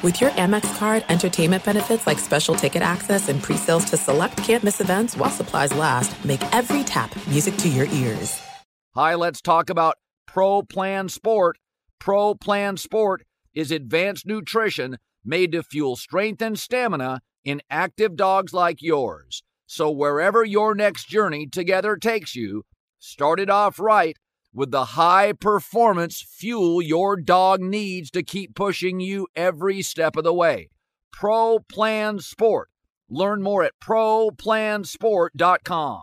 With your Amex card, entertainment benefits like special ticket access and pre-sales to select campus events while supplies last, make every tap music to your ears. Hi, let's talk about Pro Plan Sport. Pro Plan Sport is advanced nutrition made to fuel strength and stamina in active dogs like yours. So wherever your next journey together takes you, start it off right with the high performance fuel your dog needs to keep pushing you every step of the way. Pro Plan Sport. Learn more at ProPlansport.com.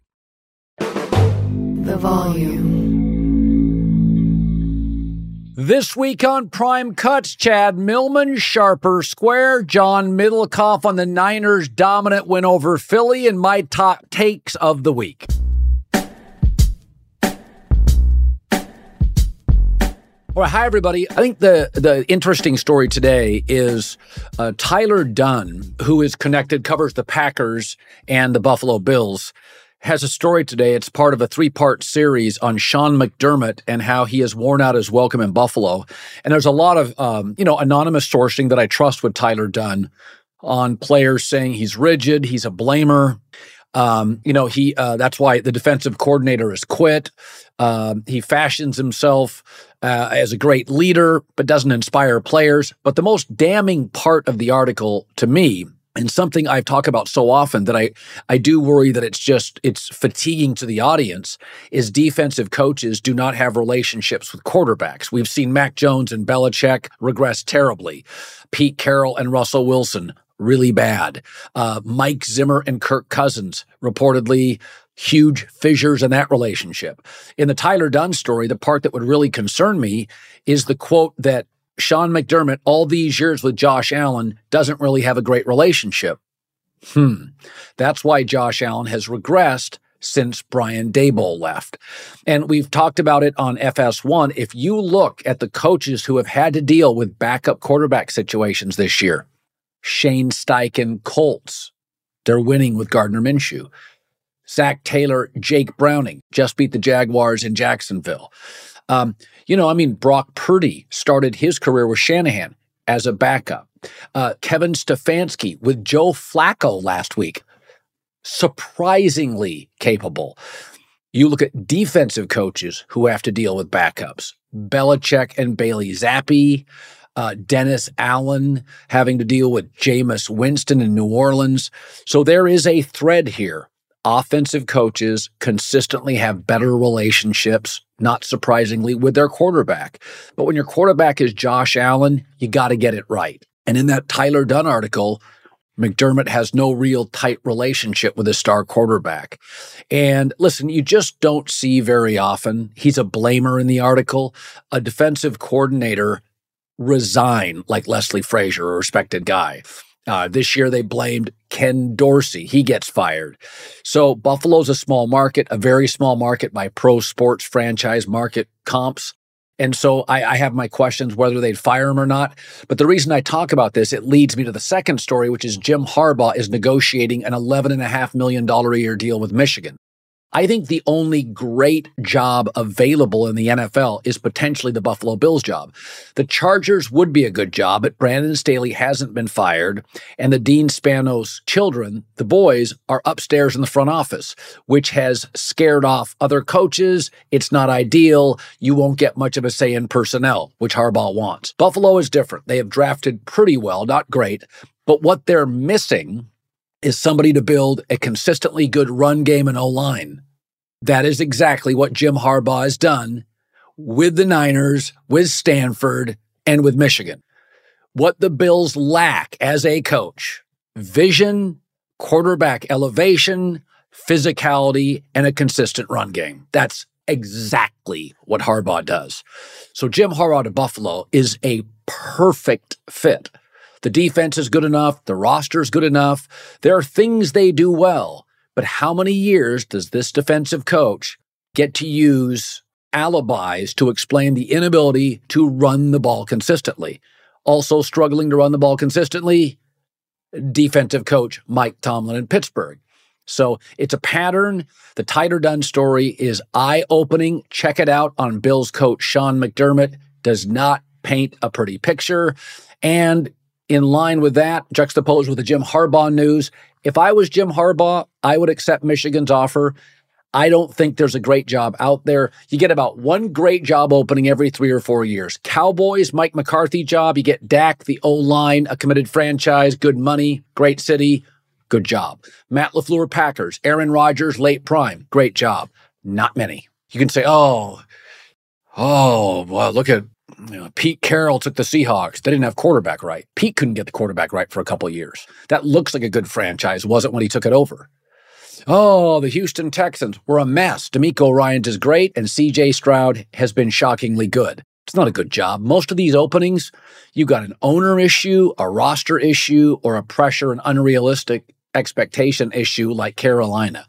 the volume. This week on Prime Cuts, Chad Millman, Sharp or Square, John Middlekauff on the Niners' dominant win over Philly, and my top takes of the week. Well, hi everybody. I think the the interesting story today is uh, Tyler Dunne, who is connected, covers the Packers and the Buffalo Bills has a story today. It's part of a three part series on Sean McDermott and how he has worn out his welcome in Buffalo. And there's a lot of, um, you know, anonymous sourcing that I trust with Tyler Dunne on players saying he's rigid, he's a blamer. Um, you know, he uh, that's why the defensive coordinator has quit. Um, he fashions himself uh, as a great leader, but doesn't inspire players. But the most damning part of the article to me and something I've talked about so often that I, I do worry that it's just it's fatiguing to the audience is defensive coaches do not have relationships with quarterbacks. We've seen Mac Jones and Belichick regress terribly. Pete Carroll and Russell Wilson really bad. Uh, Mike Zimmer and Kirk Cousins reportedly huge fissures in that relationship. In the Tyler Dunne story, the part that would really concern me is the quote that Sean McDermott, all these years with Josh Allen, doesn't really have a great relationship. Hmm. That's why Josh Allen has regressed since Brian Daboll left. And we've talked about it on FS1. If you look at the coaches who have had to deal with backup quarterback situations this year, Shane Steichen Colts, they're winning with Gardner Minshew. Zac Taylor, Jake Browning just beat the Jaguars in Jacksonville. Um, you know, I mean, Brock Purdy started his career with Shanahan as a backup. Uh, Kevin Stefanski with Joe Flacco last week, surprisingly capable. You look at defensive coaches who have to deal with backups Belichick and Bailey Zappe, uh, Dennis Allen having to deal with Jameis Winston in New Orleans. So there is a thread here offensive coaches consistently have better relationships, not surprisingly, with their quarterback. But when your quarterback is Josh Allen, you got to get it right. And in that Tyler Dunne article, McDermott has no real tight relationship with his star quarterback. And listen, you just don't see very often. He's a blamer in the article, a defensive coordinator resign like Leslie Frazier, a respected guy. Uh, this year they blamed Ken Dorsey. He gets fired. So Buffalo's a small market, a very small market by pro sports franchise market comps. And so I, I, have my questions whether they'd fire him or not. But the reason I talk about this, it leads me to the second story, which is Jim Harbaugh is negotiating an $11.5 million a year deal with Michigan. I think the only great job available in the NFL is potentially the Buffalo Bills job. The Chargers would be a good job, but Brandon Staley hasn't been fired, and the Dean Spanos children, the boys, are upstairs in the front office, which has scared off other coaches. It's not ideal. You won't get much of a say in personnel, which Harbaugh wants. Buffalo is different. They have drafted pretty well, not great, but what they're missing is somebody to build a consistently good run game and O line. That is exactly what Jim Harbaugh has done with the Niners, with Stanford, and with Michigan. What the Bills lack as a coach vision, quarterback elevation, physicality, and a consistent run game. That's exactly what Harbaugh does. So Jim Harbaugh to Buffalo is a perfect fit The defense is good enough. The roster is good enough. There are things they do well. But how many years does this defensive coach get to use alibis to explain the inability to run the ball consistently? Also struggling to run the ball consistently, defensive coach Mike Tomlin in Pittsburgh. So it's a pattern. The Tyler Dunne story is eye opening. Check it out on Bills coach Sean McDermott. Does not paint a pretty picture. And in line with that, juxtaposed with the Jim Harbaugh news, if I was Jim Harbaugh, I would accept Michigan's offer. I don't think there's a great job out there. You get about one great job opening every three or four years. Cowboys, Mike McCarthy job. You get Dak, the O line, a committed franchise, good money, great city, good job. Matt LaFleur, Packers, Aaron Rodgers, late prime, great job. Not many. You can say, oh, oh, well, look at you know, Pete Carroll took the Seahawks. They didn't have quarterback right. Pete couldn't get the quarterback right for a couple years. That looks like a good franchise. Wasn't when he took it over. Oh, the Houston Texans were a mess. DeMeco Ryans is great, and CJ Stroud has been shockingly good. It's not a good job. Most of these openings, you got an owner issue, a roster issue, or a pressure and unrealistic expectation issue like Carolina.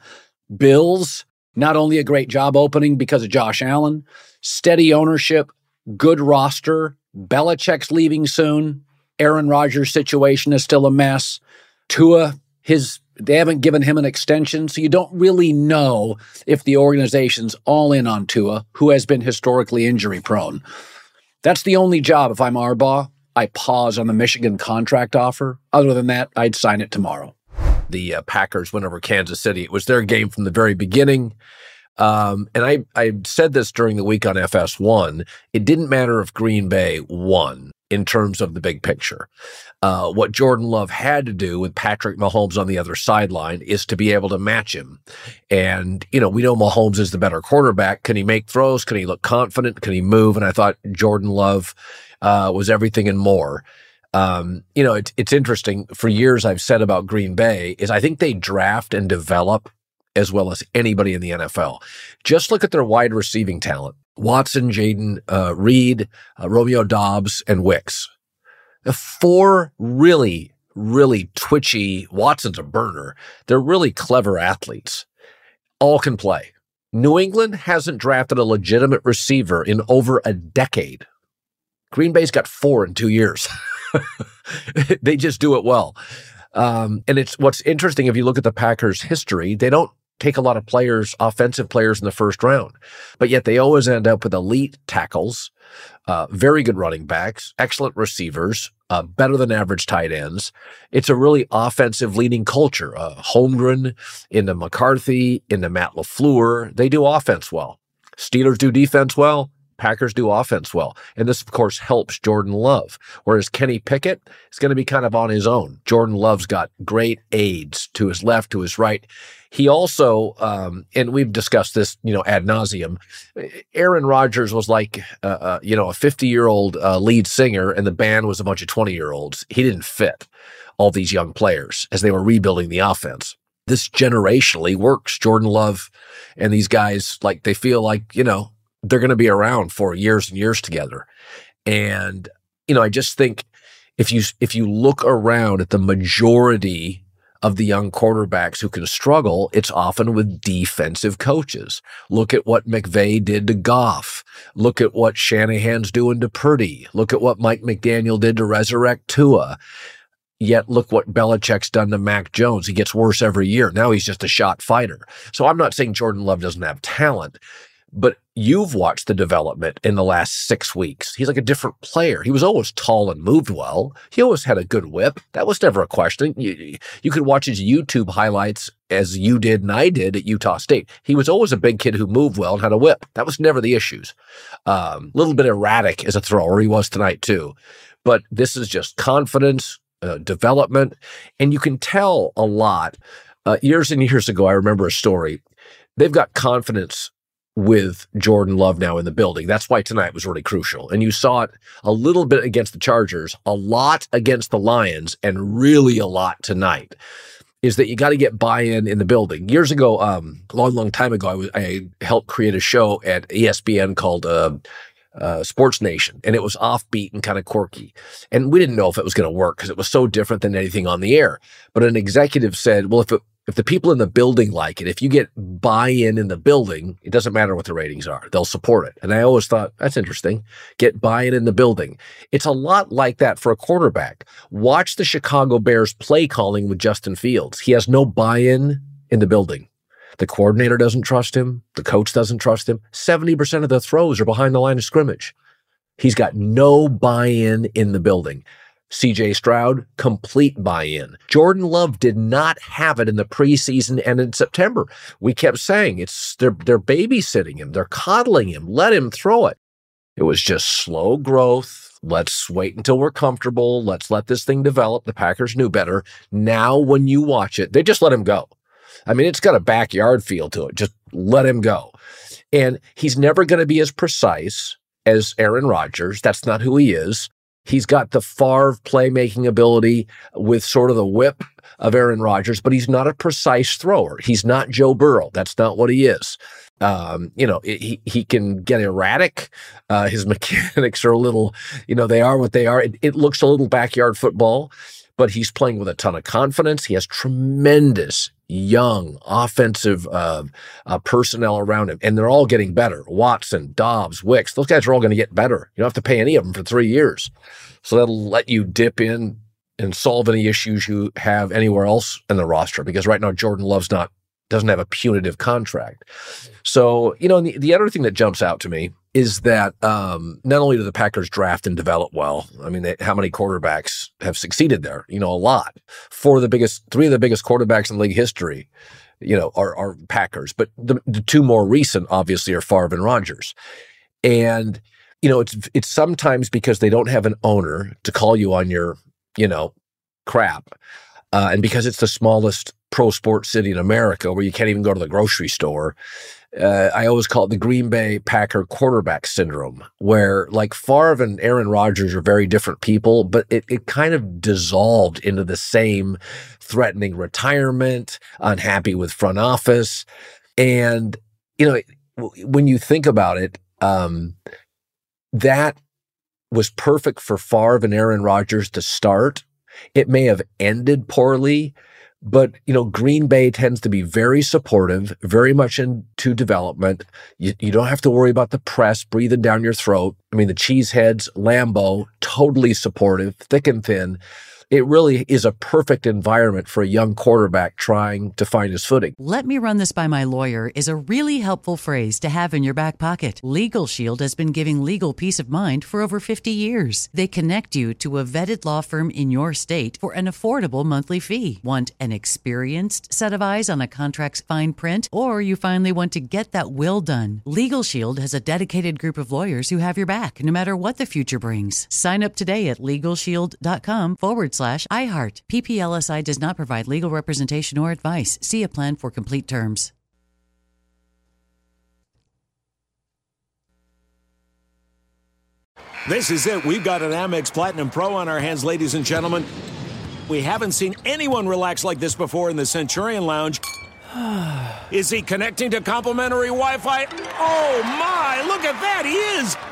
Bills, not only a great job opening because of Josh Allen, steady ownership, good roster. Belichick's leaving soon. Aaron Rodgers' situation is still a mess. Tua, his they haven't given him an extension, so you don't really know if the organization's all in on Tua, who has been historically injury prone. That's the only job if I'm Harbaugh. I pause on the Michigan contract offer. Other than that, I'd sign it tomorrow. The uh, Packers went over Kansas City. It was their game from the very beginning. Um, and I, I said this during the week on FS1. It didn't matter if Green Bay won in terms of the big picture. Uh, what Jordan Love had to do with Patrick Mahomes on the other sideline is to be able to match him. And, you know, we know Mahomes is the better quarterback. Can he make throws? Can he look confident? Can he move? And I thought Jordan Love uh, was everything and more. Um, you know, it's it's interesting. For years, I've said about Green Bay is I think they draft and develop as well as anybody in the NFL. Just look at their wide receiving talent. Watson, Jayden uh, Reed, uh, Romeo Doubs, and Wicks. The four really, really twitchy, Watson's a burner. They're really clever athletes. All can play. New England hasn't drafted a legitimate receiver in over a decade. Green Bay's got four in two years. they just do it well. Um, and it's what's interesting if you look at the Packers' history, they don't take a lot of players, offensive players in the first round, but yet they always end up with elite tackles, uh, very good running backs, excellent receivers, uh, better than average tight ends. It's a really offensive leading culture. Uh, Holmgren, into McCarthy, into Matt LaFleur, they do offense well. Steelers do defense well. Packers do offense well. And this, of course, helps Jordan Love. Whereas Kenny Pickett is going to be kind of on his own. Jordan Love's got great aides to his left, to his right. He also, um, and we've discussed this, you know, ad nauseum. Aaron Rodgers was like, uh, uh, you know, a 50 year old uh, lead singer, and the band was a bunch of 20 year olds. He didn't fit all these young players as they were rebuilding the offense. This generationally works. Jordan Love and these guys, like, they feel like, you know, they're going to be around for years and years together. And, you know, I just think if you, if you look around at the majority of the young quarterbacks who can struggle, it's often with defensive coaches. Look at what McVay did to Goff. Look at what Shanahan's doing to Purdy. Look at what Mike McDaniel did to resurrect Tua. Yet look what Belichick's done to Mac Jones. He gets worse every year. Now he's just a shot fighter. So I'm not saying Jordan Love doesn't have talent. But you've watched the development in the last six weeks. He's like a different player. He was always tall and moved well. He always had a good whip. That was never a question. You, you could watch his YouTube highlights as you did and I did at Utah State. He was always a big kid who moved well and had a whip. That was never the issues. A um, little bit erratic as a thrower. He was tonight too. But this is just confidence, uh, development. And you can tell a lot. Uh, years and years ago, I remember a story. They've got confidence with Jordan Love now in the building. That's why tonight was really crucial. And you saw it a little bit against the Chargers, a lot against the Lions, and really a lot tonight. Is that you got to get buy-in in the building? Years ago, um, long, long time ago, I, was, I helped create a show at ESPN called uh, uh, Sports Nation, and it was offbeat and kind of quirky. And we didn't know if it was going to work because it was so different than anything on the air. But an executive said, "Well, if it, if the people in the building like it, if you get buy-in in the building, it doesn't matter what the ratings are; they'll support it." And I always thought that's interesting. Get buy-in in the building. It's a lot like that for a quarterback. Watch the Chicago Bears play calling with Justin Fields. He has no buy-in in the building. The coordinator doesn't trust him. The coach doesn't trust him. 70% of the throws are behind the line of scrimmage. He's got no buy in in the building. CJ Stroud, complete buy in. Jordan Love did not have it in the preseason and in September. We kept saying it's they're, they're babysitting him, they're coddling him, let him throw it. It was just slow growth. Let's wait until we're comfortable. Let's let this thing develop. The Packers knew better. Now, when you watch it, they just let him go. I mean, it's got a backyard feel to it. Just let him go. And he's never going to be as precise as Aaron Rodgers. That's not who he is. He's got the Favre playmaking ability with sort of the whip of Aaron Rodgers, but he's not a precise thrower. He's not Joe Burrow. That's not what he is. Um, you know, he he can get erratic. Uh, his mechanics are a little, you know, they are what they are. It, it looks a little backyard football, but he's playing with a ton of confidence. He has tremendous young offensive uh, uh, personnel around him, and they're all getting better. Watson, Doubs, Wicks, those guys are all going to get better. You don't have to pay any of them for three years. So that'll let you dip in and solve any issues you have anywhere else in the roster because right now Jordan Love's not doesn't have a punitive contract. So, you know, the, the other thing that jumps out to me is that um, not only do the Packers draft and develop well, I mean, they, how many quarterbacks have succeeded there? You know, a lot. Four of the biggest, three of the biggest quarterbacks in league history, you know, are, are Packers. But the, the two more recent, obviously, are Favre and Rodgers. And, you know, it's it's sometimes because they don't have an owner to call you on your, you know, crap. Uh, and because it's the smallest pro sports city in America where you can't even go to the grocery store, uh, I always call it the Green Bay Packer quarterback syndrome, where like Favre and Aaron Rodgers are very different people, but it, it kind of dissolved into the same threatening retirement, unhappy with front office. And, you know, when you think about it, um, that was perfect for Favre and Aaron Rodgers to start. It may have ended poorly, but, you know, Green Bay tends to be very supportive, very much into development. You, you don't have to worry about the press breathing down your throat. I mean, the cheeseheads, Lambeau, totally supportive, thick and thin it really is a perfect environment for a young quarterback trying to find his footing. Let me run this by my lawyer is a really helpful phrase to have in your back pocket. Legal Shield has been giving legal peace of mind for over 50 years. They connect you to a vetted law firm in your state for an affordable monthly fee. Want an experienced set of eyes on a contract's fine print, or you finally want to get that will done? Legal Shield has a dedicated group of lawyers who have your back no matter what the future brings. Sign up today at LegalShield.com forward slash slash iHeart. PPLSI does not provide legal representation or advice. See a plan for complete terms. This is it. We've got an Amex Platinum Pro on our hands, ladies and gentlemen. We haven't seen anyone relax like this before in the Centurion Lounge. Is he connecting to complimentary Wi Fi? Oh my, look at that! He is!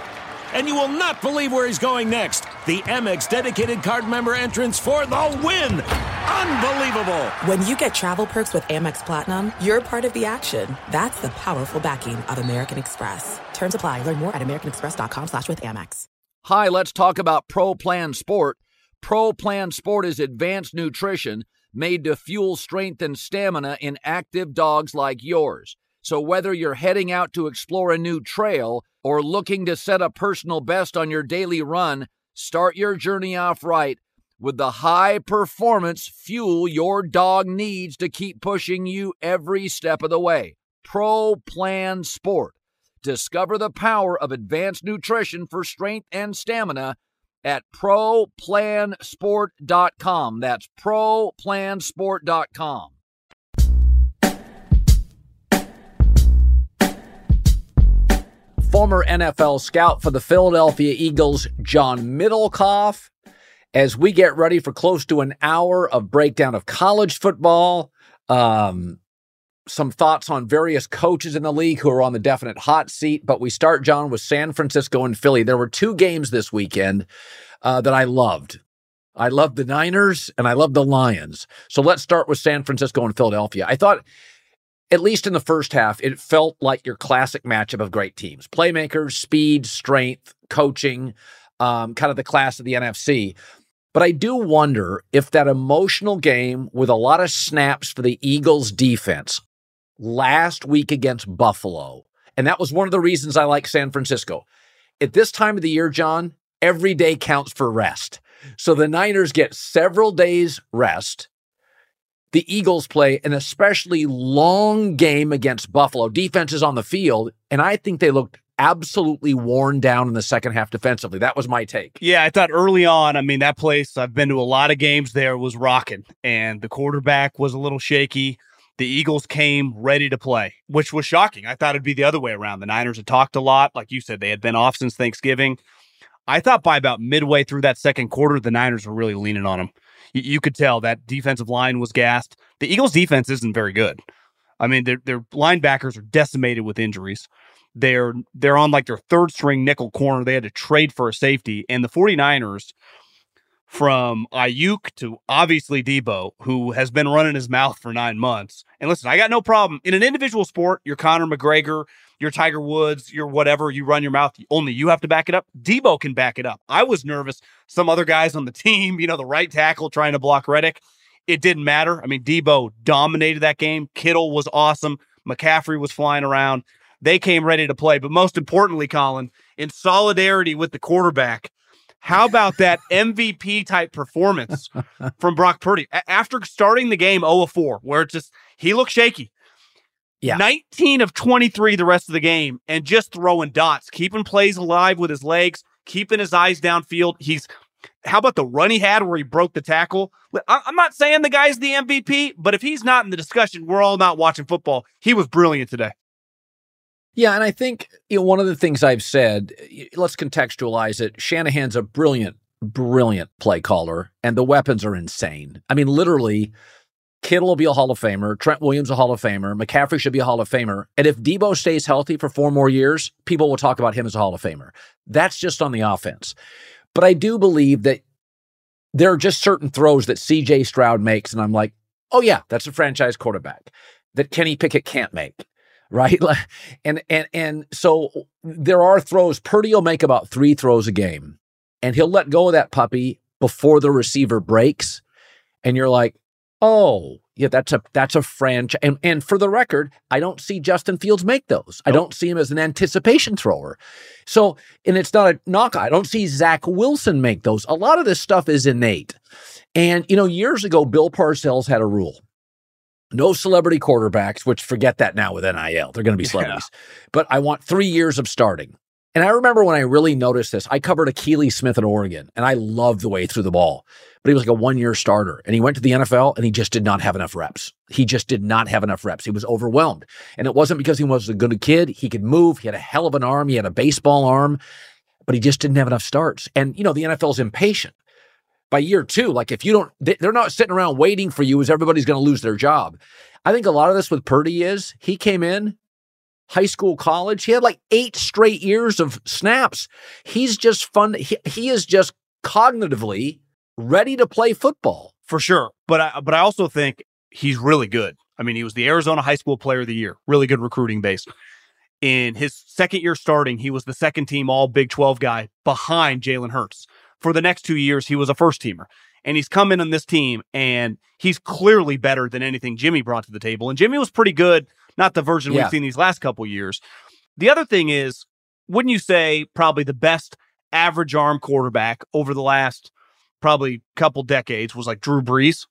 And you will not believe where he's going next. The Amex dedicated card member entrance for the win. Unbelievable. When you get travel perks with Amex Platinum, you're part of the action. That's the powerful backing of American Express. Terms apply. Learn more at americanexpress.com slash with Amex. Hi, let's talk about Pro Plan Sport. Pro Plan Sport is advanced nutrition made to fuel strength and stamina in active dogs like yours. So whether you're heading out to explore a new trail or looking to set a personal best on your daily run, start your journey off right with the high performance fuel your dog needs to keep pushing you every step of the way. Pro Plan Sport. Discover the power of advanced nutrition for strength and stamina at ProPlansport.com. That's ProPlansport.com. former NFL scout for the Philadelphia Eagles, John Middlekauff, as we get ready for close to an hour of breakdown of college football, um, some thoughts on various coaches in the league who are on the definite hot seat. But we start, John, with San Francisco and Philly. There were two games this weekend uh, that I loved. I loved the Niners and I loved the Lions. So let's start with San Francisco and Philadelphia. I thought, at least in the first half, it felt like your classic matchup of great teams playmakers, speed, strength, coaching, um, kind of the class of the NFC. But I do wonder if that emotional game with a lot of snaps for the Eagles defense last week against Buffalo, and that was one of the reasons I like San Francisco. At this time of the year, John, every day counts for rest. So the Niners get several days rest. The Eagles play an especially long game against Buffalo. Defense is on the field, and I think they looked absolutely worn down in the second half defensively. That was my take. Yeah, I thought early on, I mean, that place, I've been to a lot of games there, was rocking, and the quarterback was a little shaky. The Eagles came ready to play, which was shocking. I thought it'd be the other way around. The Niners had talked a lot. Like you said, they had been off since Thanksgiving. I thought by about midway through that second quarter, the Niners were really leaning on them. You, could tell that defensive line was gassed. The Eagles' defense isn't very good. I mean, their their linebackers are decimated with injuries. They're they're on like their third string nickel corner. They had to trade for a safety. And the 49ers, from Aiyuk to obviously Deebo, who has been running his mouth for nine months. And listen, I got no problem. In an individual sport, you're Conor McGregor, you're Tiger Woods, you're whatever, you run your mouth, only you have to back it up. Deebo can back it up. I was nervous. Some other guys on the team, you know, the right tackle trying to block Reddick. It didn't matter. I mean, Deebo dominated that game. Kittle was awesome. McCaffrey was flying around. They came ready to play. But most importantly, Colin, in solidarity with the quarterback, how about that MVP type performance from Brock Purdy A- after starting the game 0 4, where it just he looked shaky. Yeah. 19 of 23 the rest of the game and just throwing dots, keeping plays alive with his legs, keeping his eyes downfield. He's how about the run he had where he broke the tackle? I'm not saying the guy's the MVP, but if he's not in the discussion, we're all not watching football. He was brilliant today. Yeah, and I think you know, one of the things I've said, let's contextualize it. Shanahan's a brilliant, brilliant play caller, and the weapons are insane. I mean, literally, Kittle will be a Hall of Famer, Trent Williams a Hall of Famer, McCaffrey should be a Hall of Famer, and if Deebo stays healthy for four more years, people will talk about him as a Hall of Famer. That's just on the offense. But I do believe that there are just certain throws that CJ Stroud makes, and I'm like, oh yeah, that's a franchise quarterback that Kenny Pickett can't make right? And and and so there are throws. Purdy will make about three throws a game, and he'll let go of that puppy before the receiver breaks, and you're like, oh. Yeah, that's a that's a franchise. And, and for the record, I don't see Justin Fields make those. I don't see him as an anticipation thrower. So, and it's not a knock. I don't see Zach Wilson make those. A lot of this stuff is innate. And you know, years ago, Bill Parcells had a rule no celebrity quarterbacks, which forget that now with NIL. They're going to be celebrities. Yeah. But I want three years of starting. And I remember when I really noticed this, I covered Akili Smith in Oregon, and I loved the way he threw the ball. But he was like a one year starter. And he went to the NFL and he just did not have enough reps. He just did not have enough reps. He was overwhelmed. And it wasn't because he was a good kid. He could move. He had a hell of an arm. He had a baseball arm, but he just didn't have enough starts. And, you know, the NFL is impatient by year two. Like if you don't, they're not sitting around waiting for you as everybody's going to lose their job. I think a lot of this with Purdy is he came in high school, college. He had like eight straight years of snaps. He's just fun. He, he is just cognitively ready to play football for sure. But I, but I also think he's really good. I mean, he was the Arizona High School Player of the Year. Really good recruiting base. In his second year starting, he was the second team All Big 12 guy behind Jalen Hurts for the next two years, he was a first teamer. And he's come in on this team, and he's clearly better than anything Jimmy brought to the table. And Jimmy was pretty good, not the version yeah. we've seen these last couple years. The other thing is, wouldn't you say probably the best average arm quarterback over the last probably couple decades was like Drew Brees?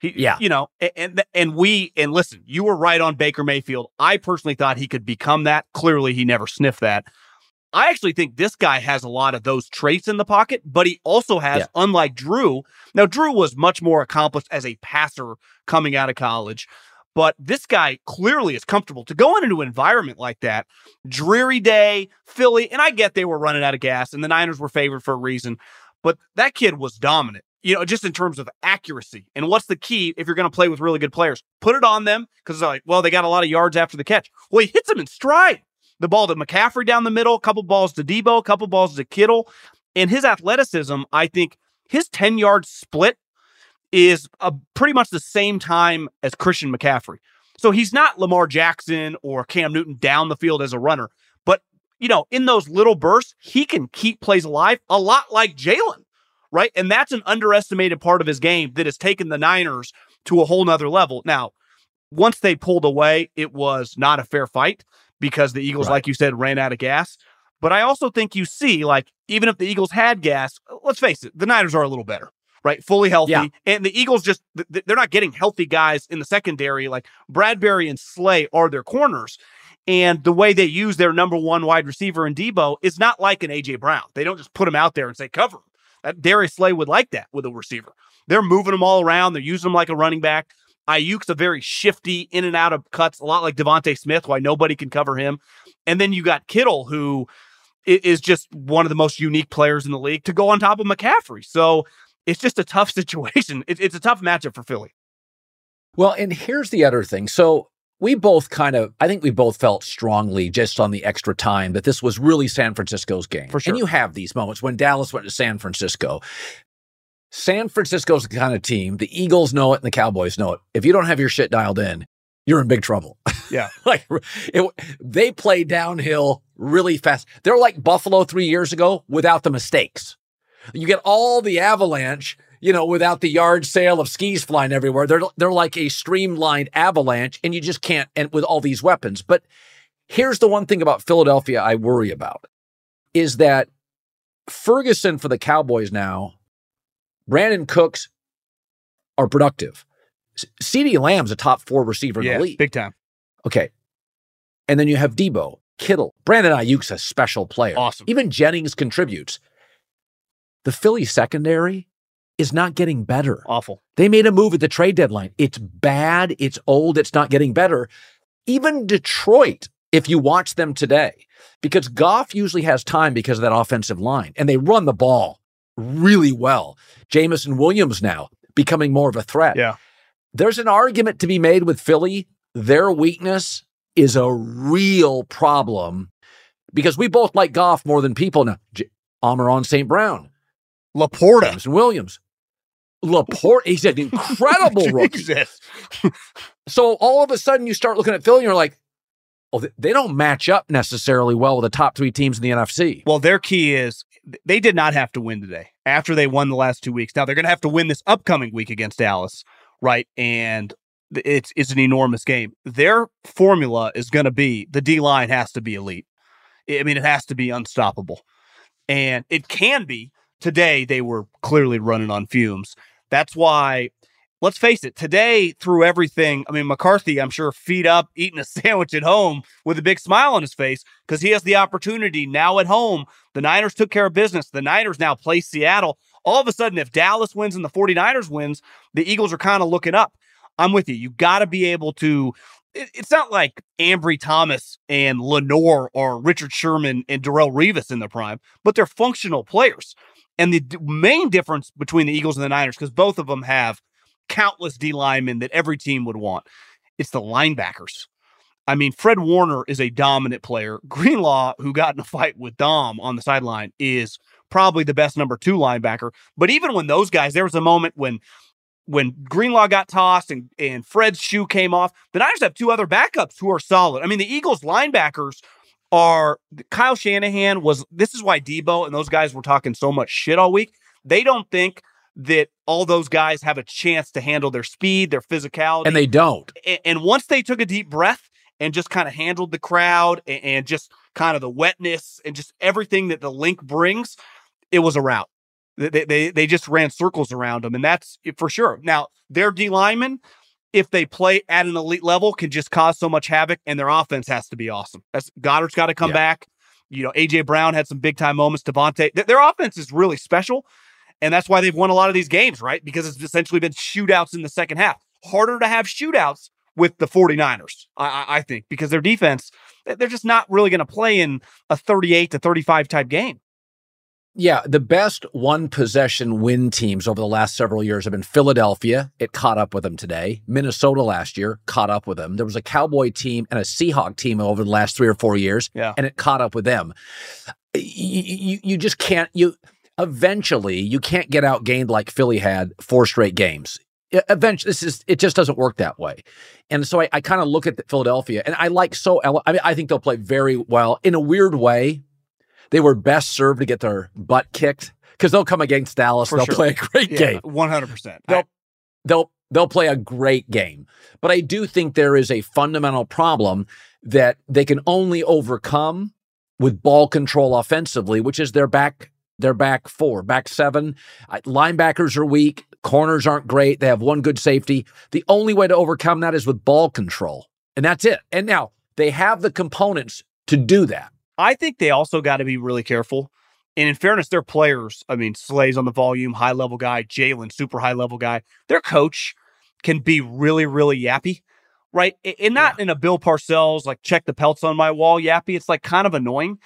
He, yeah, you know, and and we and listen, you were right on Baker Mayfield. I personally thought he could become that. Clearly, he never sniffed that. I actually think this guy has a lot of those traits in the pocket, but he also has, yeah. unlike Drew. Now, Drew was much more accomplished as a passer coming out of college, but this guy clearly is comfortable to go into an environment like that. Dreary day, Philly, and I get they were running out of gas and the Niners were favored for a reason, but that kid was dominant. you know, just in terms of accuracy. And what's the key if you're going to play with really good players? Put it on them because they're like, well, they got a lot of yards after the catch. Well, he hits them in stride. The ball to McCaffrey down the middle, a couple balls to Deebo, a couple balls to Kittle. And his athleticism, I think his 10 yard split is a, pretty much the same time as Christian McCaffrey. So he's not Lamar Jackson or Cam Newton down the field as a runner. But, you know, in those little bursts, he can keep plays alive a lot like Jalen right? And that's an underestimated part of his game that has taken the Niners to a whole nother level. Now, once they pulled away, it was not a fair fight because the Eagles, right. like you said, ran out of gas. But I also think you see, like, even if the Eagles had gas, let's face it, the Niners are a little better, right? Fully healthy. Yeah. And the Eagles just, they're not getting healthy guys in the secondary. Like Bradberry and Slay are their corners. And the way they use their number one wide receiver in Deebo is not like an AJ Brown. They don't just put him out there and say, cover him. That Darius Slay would like that with a receiver. They're moving them all around. They're using them like a running back. Aiyuk's a very shifty in and out of cuts, a lot like DeVonta Smith, why nobody can cover him. And then you got Kittle, who is just one of the most unique players in the league to go on top of McCaffrey. So it's just a tough situation. It's a tough matchup for Philly. Well, and here's the other thing. So we both kind of, I think we both felt strongly just on the extra time that this was really San Francisco's game. For sure. And you have these moments when Dallas went to San Francisco. San Francisco's the kind of team, the Eagles know it and the Cowboys know it. If you don't have your shit dialed in, you're in big trouble. Yeah. like it, they play downhill really fast. They're like Buffalo three years ago without the mistakes. You get all the avalanche you know, without the yard sale of skis flying everywhere. They're they're like a streamlined avalanche, and you just can't. And with all these weapons, but here's the one thing about Philadelphia I worry about is that Ferguson for the Cowboys now, Brandin Cooks are productive. CeeDee Lamb's a top four receiver yeah, in the league. Big time. Okay. And then you have Deebo, Kittle, Brandon Aiyuk's a special player. Awesome. Even Jennings contributes. The Philly secondary is not getting better. Awful. They made a move at the trade deadline. It's bad. It's old. It's not getting better. Even Detroit, if you watch them today, because Goff usually has time because of that offensive line and they run the ball really well. Jameson Williams now becoming more of a threat. Yeah. There's an argument to be made with Philly. Their weakness is a real problem because we both like Goff more than people now. J- Amon-Ra St. Brown, LaPorta, Jameson Williams. LaPorta, he's an incredible rookie. so all of a sudden you start looking at Philly and you're like, oh, they don't match up necessarily well with the top three teams in the NFC. Well, their key is they did not have to win today after they won the last two weeks. Now they're going to have to win this upcoming week against Dallas, right? And it's it's an enormous game. Their formula is going to be the D line has to be elite. I mean, it has to be unstoppable, and it can be. Today they were clearly running on fumes. That's why, let's face it, today through everything, I mean, McCarthy, I'm sure, feet up, eating a sandwich at home with a big smile on his face because he has the opportunity now at home. The Niners took care of business. The Niners now play Seattle. All of a sudden, if Dallas wins and the 49ers wins, the Eagles are kind of looking up. I'm with you. You got to be able to it's not like Ambry Thomas and Lenoir or Richard Sherman and Darrelle Revis in their prime, but they're functional players. And the d- main difference between the Eagles and the Niners, because both of them have countless D linemen that every team would want, it's the linebackers. I mean, Fred Warner is a dominant player. Greenlaw, who got in a fight with Dom on the sideline, is probably the best number two linebacker. But even when those guys, there was a moment when when Greenlaw got tossed and, and Fred's shoe came off, the Niners have two other backups who are solid. I mean, the Eagles linebackers are Kyle Shanahan was this is why Deebo and those guys were talking so much shit all week. They don't think that all those guys have a chance to handle their speed, their physicality. And they don't. And, and once they took a deep breath and just kind of handled the crowd and, and just kind of the wetness and just everything that the Linc brings, it was a rout. They, they, they just ran circles around them, and that's for sure. Now, their D linemen, if they play at an elite level, can just cause so much havoc, and their offense has to be awesome. That's Goedert's got to come yeah. back. You know, AJ Brown had some big time moments. DeVonta, th- their offense is really special, and that's why they've won a lot of these games, right? Because it's essentially been shootouts in the second half. Harder to have shootouts with the 49ers, I, I think, because their defense, they're just not really going to play in a 38 to 35 type game. Yeah, the best one possession win teams over the last several years have been Philadelphia. It caught up with them today. Minnesota last year caught up with them. There was a Cowboy team and a Seahawk team over the last three or four years, Yeah. and it caught up with them. You, you, you just can't. You eventually you can't get outgained like Philly had four straight games. Eventually, this is it just doesn't work that way. And so I, I kind of look at the Philadelphia, and I like so. I mean, I think they'll play very well in a weird way they were best served to get their butt kicked because they'll come against Dallas. For they'll sure. play a great game. One hundred percent. They'll they'll they'll play a great game. But I do think there is a fundamental problem that they can only overcome with ball control offensively, which is their back their back four, back seven. Linebackers are weak. Corners aren't great. They have one good safety. The only way to overcome that is with ball control, and that's it. And now they have the components to do that. I think they also got to be really careful. And in fairness, their players, I mean, Slay's on the volume, high level guy, Jalen, super high level guy. Their coach can be really, really yappy, right? And not in a Bill Parcells, like check the pelts on my wall yappy. It's like kind of annoying.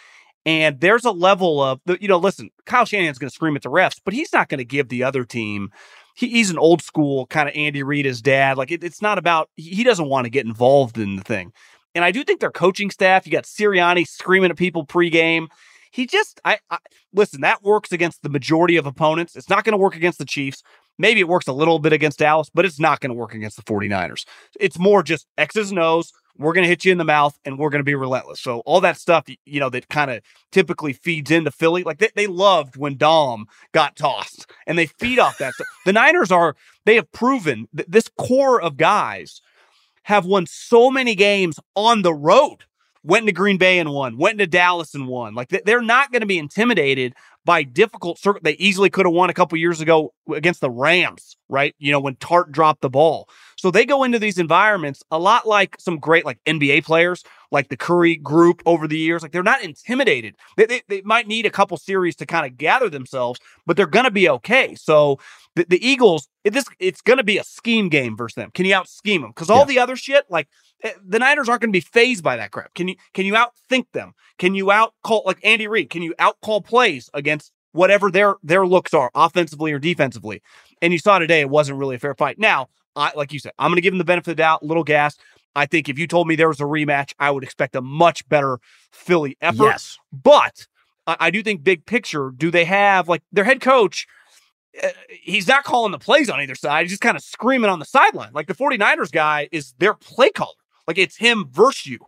And there's a level of, you know, listen, Kyle Shanahan's going to scream at the refs, but he's not going to give the other team. He, he's an old school kind of Andy Reid, his dad. Like it, it's not about, he doesn't want to get involved in the thing. And I do think their coaching staff, you got Sirianni screaming at people pregame. He just, I, I listen, that works against the majority of opponents. It's not going to work against the Chiefs. Maybe it works a little bit against Dallas, but it's not going to work against the 49ers. It's more just X's and O's. We're going to hit you in the mouth and we're going to be relentless. So all that stuff, you know, that kind of typically feeds into Philly. Like they, they loved when Dom got tossed and they feed off that stuff. The Niners are, they have proven that this core of guys have won so many games on the road. Went into Green Bay and won, went into Dallas and won. Like they- they're not going to be intimidated by difficult. They easily could have won a couple years ago against the Rams, right? You know, when Tartt dropped the ball. So they go into these environments a lot like some great like NBA players, like the Curry group over the years. Like they're not intimidated. They, they, they might need a couple series to kind of gather themselves, but they're going to be okay. So the, the Eagles, it, this it's going to be a scheme game versus them. Can you out scheme them? Because all Yeah. the other shit, like eh, the Niners aren't going to be phased by that crap. Can you can you outthink them? Can you out call like Andy Reid? Can you out call plays against whatever their their looks are, offensively or defensively? And you saw today it wasn't really a fair fight. Now, I like you said, I'm going to give them the benefit of the doubt, little gas. I think if you told me there was a rematch, I would expect a much better Philly effort. Yes. But I, I do think big picture, do they have like their head coach? uh, He's not calling the plays on either side. He's just kind of screaming on the sideline. Like the 49ers guy is their play caller. Like it's him versus you.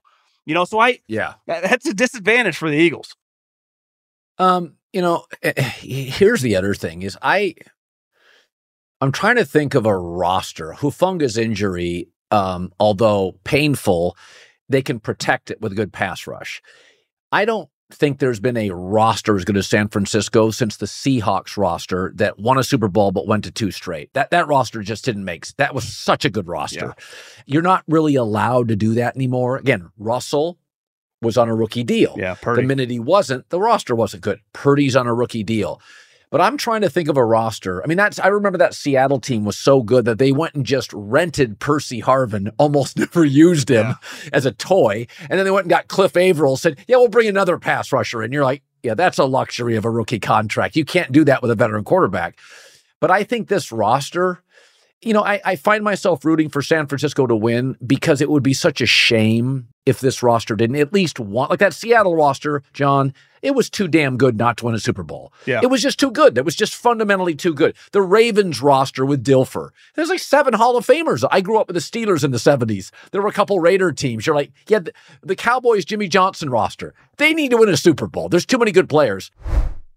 You know, so I Yeah. that's a disadvantage for the Eagles. Um, you know, eh, eh, here's the other thing is I I'm trying to think of a roster. Hufanga's injury, um, although painful, they can protect it with a good pass rush. I don't think there's been a roster as good as San Francisco since the Seahawks roster that won a Super Bowl but went to two straight. That that roster just didn't make that was such a good roster. You're not really allowed to do that anymore. Again, Russell was on a rookie deal. Yeah, Purdy. The minute he wasn't, the roster wasn't good. Purdy's on a rookie deal. But I'm trying to think of a roster. I mean, that's I remember that Seattle team was so good that they went and just rented Percy Harvin, almost never used him as a toy. And then they went and got Cliff Avril, said, Yeah, we'll bring another pass rusher. And you're like, Yeah, that's a luxury of a rookie contract. You can't do that with a veteran quarterback. But I think this roster, you know, I, I find myself rooting for San Francisco to win because it would be such a shame if this roster didn't at least want, like that Seattle roster, John, it was too damn good not to win a Super Bowl. Yeah. It was just too good. That was just fundamentally too good. The Ravens roster with Dilfer, there's like seven Hall of Famers. I grew up with the Steelers in the 70s. There were a couple Raider teams. You're like, yeah, the, the Cowboys, Jimmy Johnson roster, they need to win a Super Bowl. There's too many good players.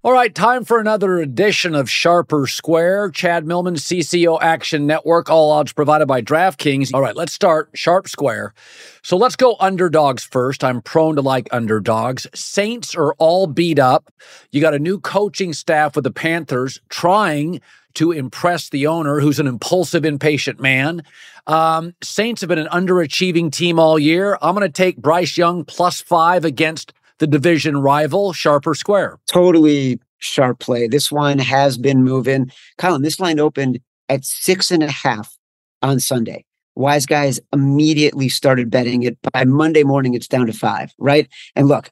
All right, time for another edition of Sharp or Square. Chad Millman, CCO Action Network, all odds provided by DraftKings. All right, let's start Sharp Square. So let's go underdogs first. I'm prone to like underdogs. Saints are all beat up. You got a new coaching staff with the Panthers trying to impress the owner, who's an impulsive, impatient man. Um, Saints have been an underachieving team all year. I'm going to take Bryce Young plus five against the division rival, Sharp or Square. totally sharp play. This one has been moving. Colin, this line opened at six and a half on Sunday. Wise guys immediately started betting it. By Monday morning, it's down to five, right? And look,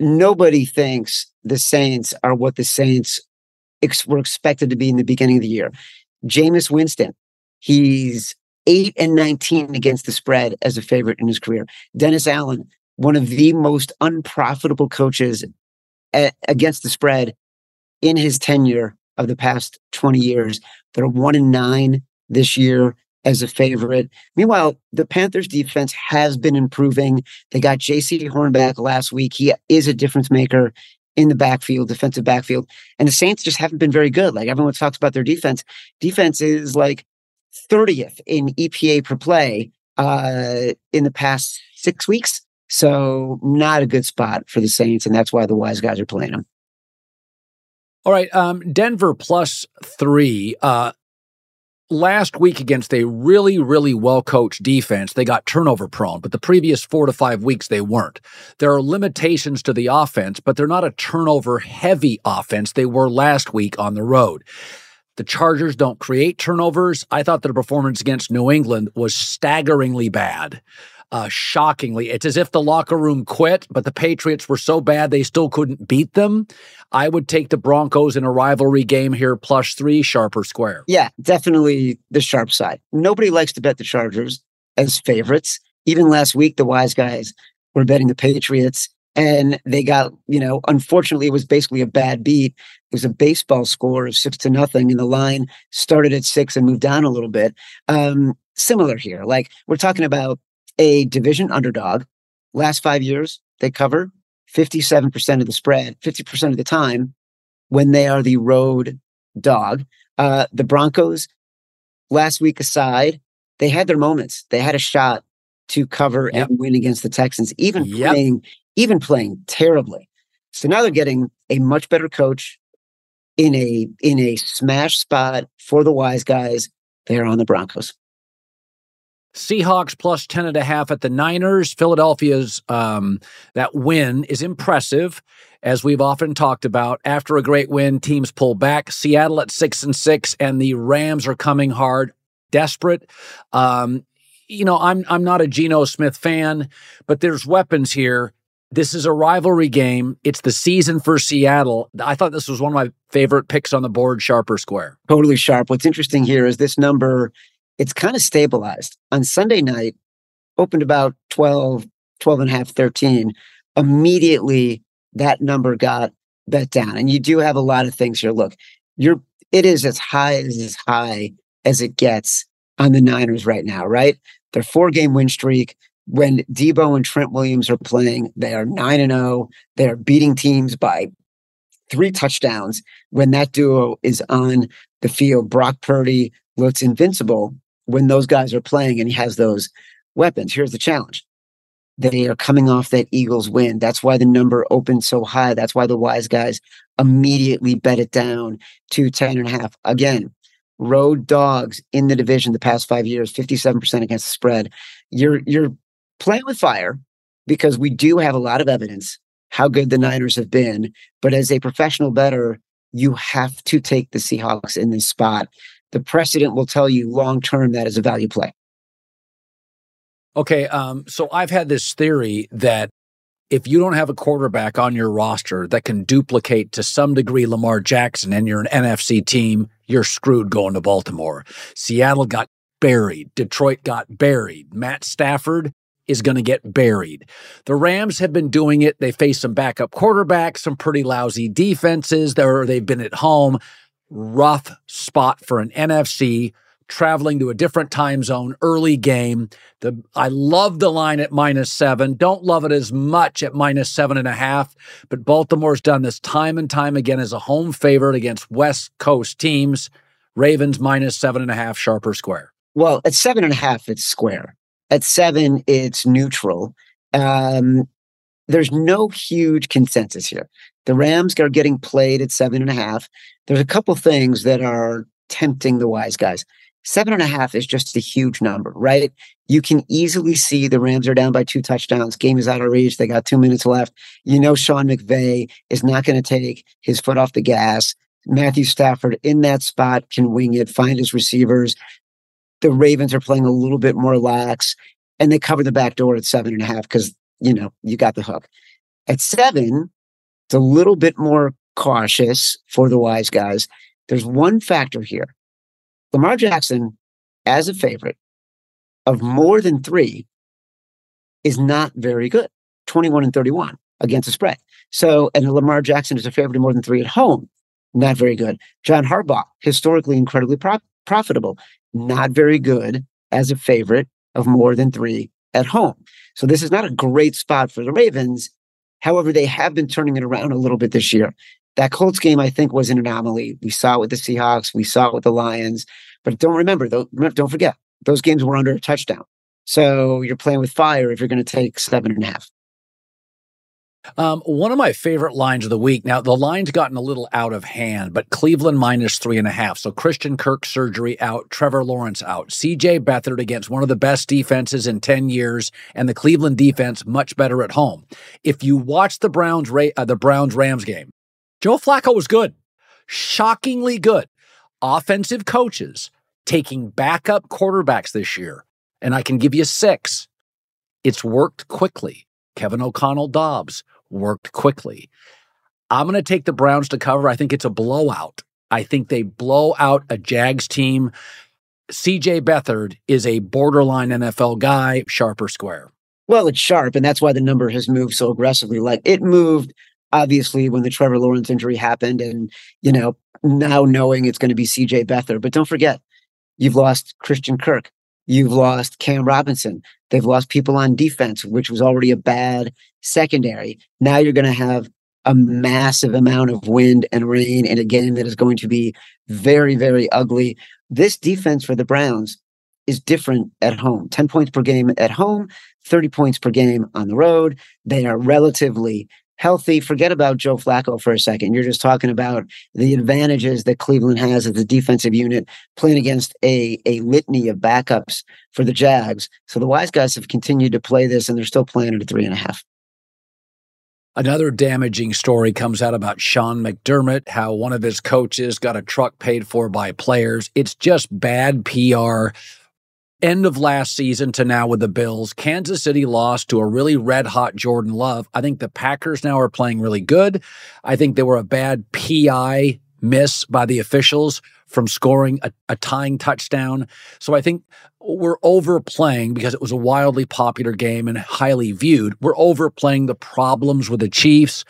nobody thinks the Saints are what the Saints ex- were expected to be in the beginning of the year. Jameis Winston, he's 8 and 19 against the spread as a favorite in his career. Dennis Allen, one of the most unprofitable coaches at, against the spread in his tenure of the past 20 years. They're 1 and 9 this year as a favorite. Meanwhile, the Panthers defense has been improving. They got Jaycee Horn back last week. He is a difference maker in the backfield, defensive backfield. And the Saints just haven't been very good. Like everyone talks about their defense. Defense is like 30th in EPA per play uh, in the past six weeks. So not a good spot for the Saints, and that's why the wise guys are playing them. All right, um, Denver plus three. Uh, last week against a really, really well coached defense, they got turnover prone, but the previous four to five weeks, they weren't. There are limitations to the offense, but they're not a turnover heavy offense. They were last week on the road. The Chargers don't create turnovers. I thought their performance against New England was staggeringly bad. Uh, shockingly, it's as if the locker room quit, but the Patriots were so bad they still couldn't beat them. I would take the Broncos in a rivalry game here, plus three, sharp or square. Yeah, definitely the sharp side. Nobody likes to bet the Chargers as favorites. Even last week, the wise guys were betting the Patriots and they got, you know, unfortunately, it was basically a bad beat. It was a baseball score of six to nothing, and the line started at six and moved down a little bit. Um, similar here. Like we're talking about a division underdog. Last five years, they cover 57% of the spread, 50% of the time when they are the road dog. Uh, the Broncos, last week aside, they had their moments. They had a shot to cover yep. and win against the Texans, even yep. playing even playing terribly. So now they're getting a much better coach in a in a smash spot for the wise guys. They're on the Broncos. Seahawks plus 10 and a half at the Niners. Philadelphia's um, that win is impressive, as we've often talked about. After a great win, teams pull back. Seattle at six and six, and the Rams are coming hard, desperate. Um, you know, I'm I'm not a Geno Smith fan, but there's weapons here. This is a rivalry game. It's the season for Seattle. I thought this was one of my favorite picks on the board, sharp or square. Totally sharp. What's interesting here is this number, it's kind of stabilized. On Sunday night, opened about 12, 12 and a half, 13. Immediately, that number got bet down. And you do have a lot of things here. Look, you're it is as high as as high as it gets on the Niners right now, right? Their four game win streak when Deebo and Trent Williams are playing, they are 9 and 0. They are beating teams by three touchdowns. When that duo is on the field, Brock Purdy looks invincible when those guys are playing and he has those weapons. Here's the challenge. They are coming off that Eagles win. That's why the number opened so high. That's why the wise guys immediately bet it down to 10 and a half. Again, road dogs in the division the past five years, 57% against the spread. You're you're playing with fire because we do have a lot of evidence how good the Niners have been. But as a professional bettor, you have to take the Seahawks in this spot. The precedent will tell you long term that is a value play. Okay, um, so I've had this theory that if you don't have a quarterback on your roster that can duplicate to some degree Lamar Jackson and you're an NFC team, you're screwed going to Baltimore. Seattle got buried. Detroit got buried. Matt Stafford is going to get buried. The Rams have been doing it. They face some backup quarterbacks, some pretty lousy defenses. They're, they've been at home. Rough spot for an NFC traveling to a different time zone, early game. The I love the line at minus seven. Don't love it as much at minus seven and a half, but Baltimore's done this time and time again as a home favorite against West Coast teams. Ravens minus seven and a half, sharp or square. Well, at seven and a half, it's square. At seven, it's neutral. Um, there's no huge consensus here. The Rams are getting played at seven and a half. There's a couple things that are tempting the wise guys. Seven and a half is just a huge number, right? You can easily see the Rams are down by two touchdowns. Game is out of reach. They got two minutes left. You know, Sean McVay is not going to take his foot off the gas. Matthew Stafford in that spot can wing it, find his receivers the Ravens are playing a little bit more lax and they cover the back door at seven and a half because, you know, you got the hook. At seven, it's a little bit more cautious for the wise guys. There's one factor here. Lamar Jackson, as a favorite of more than three, is not very good. 21 and 31 against the spread. So, and Lamar Jackson is a favorite of more than three at home. Not very good. John Harbaugh, historically incredibly pro- profitable, not very good as a favorite of more than three at home. So this is not a great spot for the Ravens. However, they have been turning it around a little bit this year. That Colts game, I think, was an anomaly. We saw it with the Seahawks, we saw it with the Lions, but don't remember, don't forget, those games were under a touchdown. So you're playing with fire if you're going to take seven and a half. Um, one of my favorite lines of the week. Now, the line's gotten a little out of hand, but Cleveland minus three and a half. So Christian Kirk surgery out, Trevor Lawrence out, CJ Beathard against one of the best defenses in 10 years, and the Cleveland defense much better at home. If you watch the Browns, uh, the Browns Rams game, Joe Flacco was good, shockingly good. Offensive coaches taking backup quarterbacks this year, and I can give you six. It's worked quickly. Kevin O'Connell Dobbs, worked quickly. I'm going to take the Browns to cover. I think it's a blowout. I think they blow out a Jags team. CJ Beathard is a borderline NFL guy, sharp or square. Well, it's sharp, and that's why the number has moved so aggressively. Like it moved obviously when the Trevor Lawrence injury happened, and you know, now knowing it's going to be CJ Beathard. But don't forget, you've lost Christian Kirk. You've lost Cam Robinson. They've lost people on defense, which was already a bad secondary. Now you're going to have a massive amount of wind and rain in a game that is going to be very, very ugly. This defense for the Browns is different at home 10 points per game at home, 30 points per game on the road. They are relatively healthy. Forget about Joe Flacco for a second. You're just talking about the advantages that Cleveland has as a defensive unit playing against a, a litany of backups for the Jags. So the wise guys have continued to play this and they're still playing at a three and a half. Another damaging story comes out about Sean McDermott, how one of his coaches got a truck paid for by players. It's just bad PR end of last season to now with the Bills, Kansas City lost to a really red hot Jordan Love. I think the Packers now are playing really good. I think they were a bad PI miss by the officials from scoring a, a tying touchdown. So I think we're overplaying because it was a wildly popular game and highly viewed. We're overplaying the problems with the Chiefs.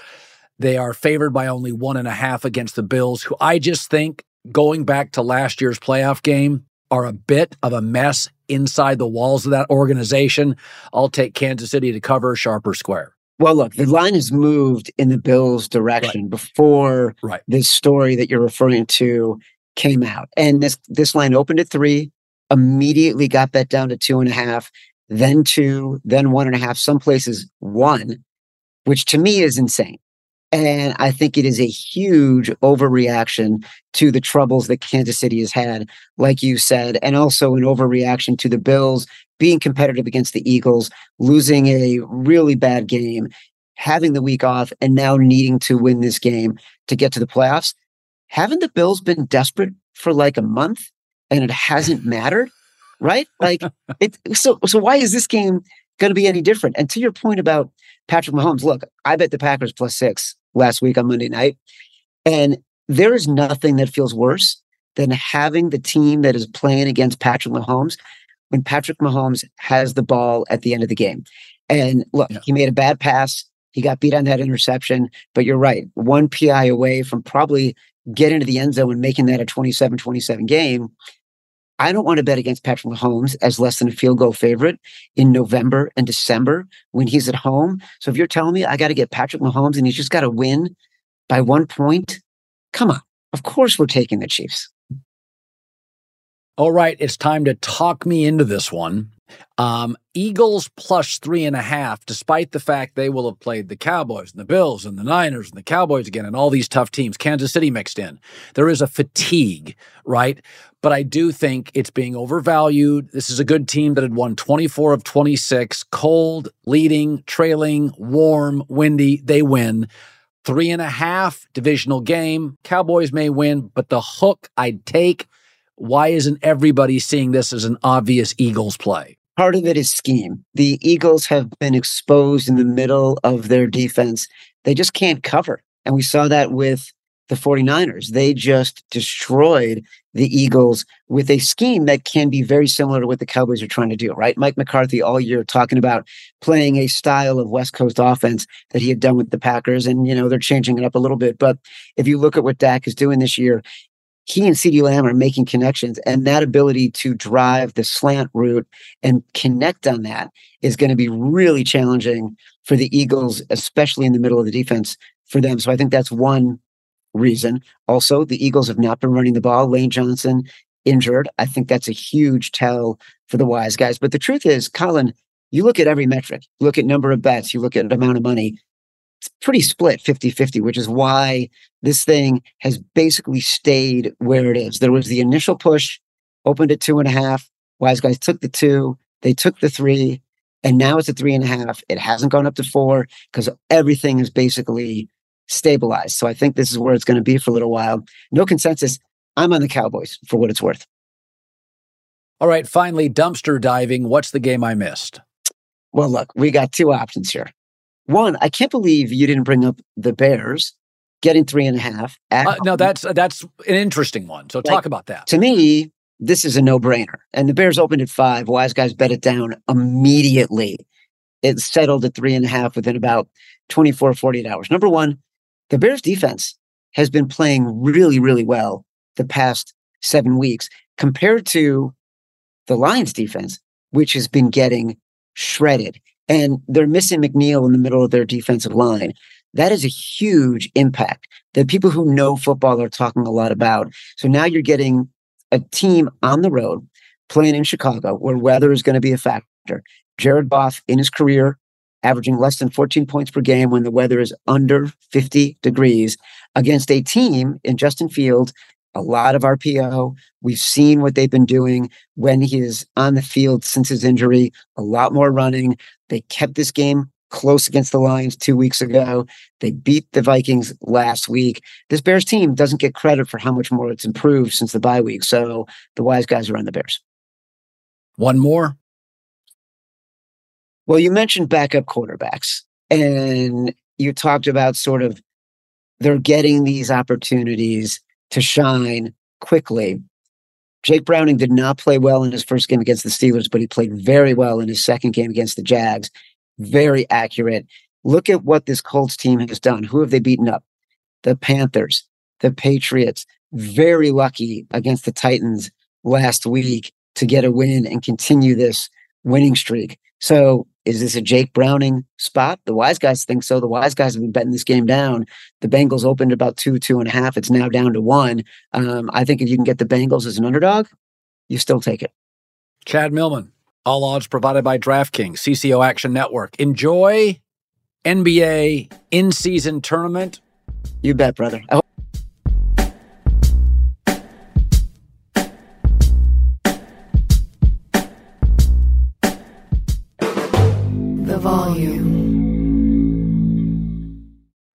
They are favored by only one and a half against the Bills, who I just think going back to last year's playoff game are a bit of a mess inside the walls of that organization. I'll take Kansas City to cover sharp or square. Well, look, the line has moved in the Bills' direction right. before right. this story that you're referring to came out. And this this line opened at three, immediately got bet down to two and a half, then two, then one and a half, some places one, which to me is insane. And I think it is a huge overreaction to the troubles that Kansas City has had, like you said, and also an overreaction to the Bills being competitive against the Eagles, losing a really bad game, having the week off, and now needing to win this game to get to the playoffs. Haven't the Bills been desperate for like a month and it hasn't mattered? Right? Like it so so why is this game going to be any different? And to your point about Patrick Mahomes, look, I bet the Packers plus six last week on Monday night. And there is nothing that feels worse than having the team that is playing against Patrick Mahomes when Patrick Mahomes has the ball at the end of the game. And look, yeah. he made a bad pass. He got beat on that interception, but you're right. One PI away from probably getting to the end zone and making that a 27 27 game. I don't want to bet against Patrick Mahomes as less than a field goal favorite in November and December when he's at home. So if you're telling me I got to get Patrick Mahomes and he's just got to win by one point, come on. Of course we're taking the Chiefs. All right, it's time to talk me into this one. Um, Eagles plus three and a half, despite the fact they will have played the Cowboys and the Bills and the Niners and the Cowboys again and all these tough teams, Kansas City mixed in. There is a fatigue, right? But I do think it's being overvalued. This is a good team that had won 24 of 26, cold, leading, trailing, warm, windy. They win. Three and a half divisional game. Cowboys may win, but the hook I'd take. Why isn't everybody seeing this as an obvious Eagles play? Part of it is scheme. The Eagles have been exposed in the middle of their defense. They just can't cover. And we saw that with the 49ers. They just destroyed the Eagles with a scheme that can be very similar to what the Cowboys are trying to do, right? Mike McCarthy all year talking about playing a style of West Coast offense that he had done with the Packers. And, you know, they're changing it up a little bit. But if you look at what Dak is doing this year, he and CeeDee Lamb are making connections, and that ability to drive the slant route and connect on that is going to be really challenging for the Eagles, especially in the middle of the defense for them. So I think that's one reason. Also, the Eagles have not been running the ball. Lane Johnson injured. I think that's a huge tell for the wise guys. But the truth is, Colin, you look at every metric, you look at number of bets, you look at amount of money it's pretty split 50 50, which is why this thing has basically stayed where it is. There was the initial push, opened at two and a half. Wise guys took the two, they took the three, and now it's a three and a half. It hasn't gone up to four because everything is basically stabilized. So I think this is where it's going to be for a little while. No consensus. I'm on the Cowboys for what it's worth. All right. Finally, dumpster diving. What's the game I missed? Well, look, we got two options here. One, I can't believe you didn't bring up the Bears getting three and a half. Uh, no, that's uh, that's an interesting one. So like, talk about that. To me, this is a no brainer. And the Bears opened at five. Wise guys bet it down immediately. It settled at three and a half within about 24, 48 hours. Number one, the Bears defense has been playing really, really well the past seven weeks compared to the Lions defense, which has been getting shredded and they're missing McNeill in the middle of their defensive line. That is a huge impact that people who know football are talking a lot about. So now you're getting a team on the road playing in Chicago where weather is going to be a factor. Jared Goff in his career averaging less than 14 points per game when the weather is under 50 degrees against a team in Justin Fields a lot of RPO. We've seen what they've been doing when he is on the field since his injury, a lot more running. They kept this game close against the Lions two weeks ago. They beat the Vikings last week. This Bears team doesn't get credit for how much more it's improved since the bye week. So the wise guys are on the Bears. One more. Well, you mentioned backup quarterbacks, and you talked about sort of they're getting these opportunities to shine quickly. Jake Browning did not play well in his first game against the Steelers, but he played very well in his second game against the Jags. Very accurate. Look at what this Colts team has done. Who have they beaten up? The Panthers, the Patriots. Very lucky against the Titans last week to get a win and continue this winning streak. So is this a Jake Browning spot? The wise guys think so. The wise guys have been betting this game down. The Bengals opened about two, two and a half. It's now down to one. Um, I think if you can get the Bengals as an underdog, you still take it. Chad Millman, all odds provided by DraftKings, CCO Action Network. Enjoy NBA in season tournament. You bet, brother.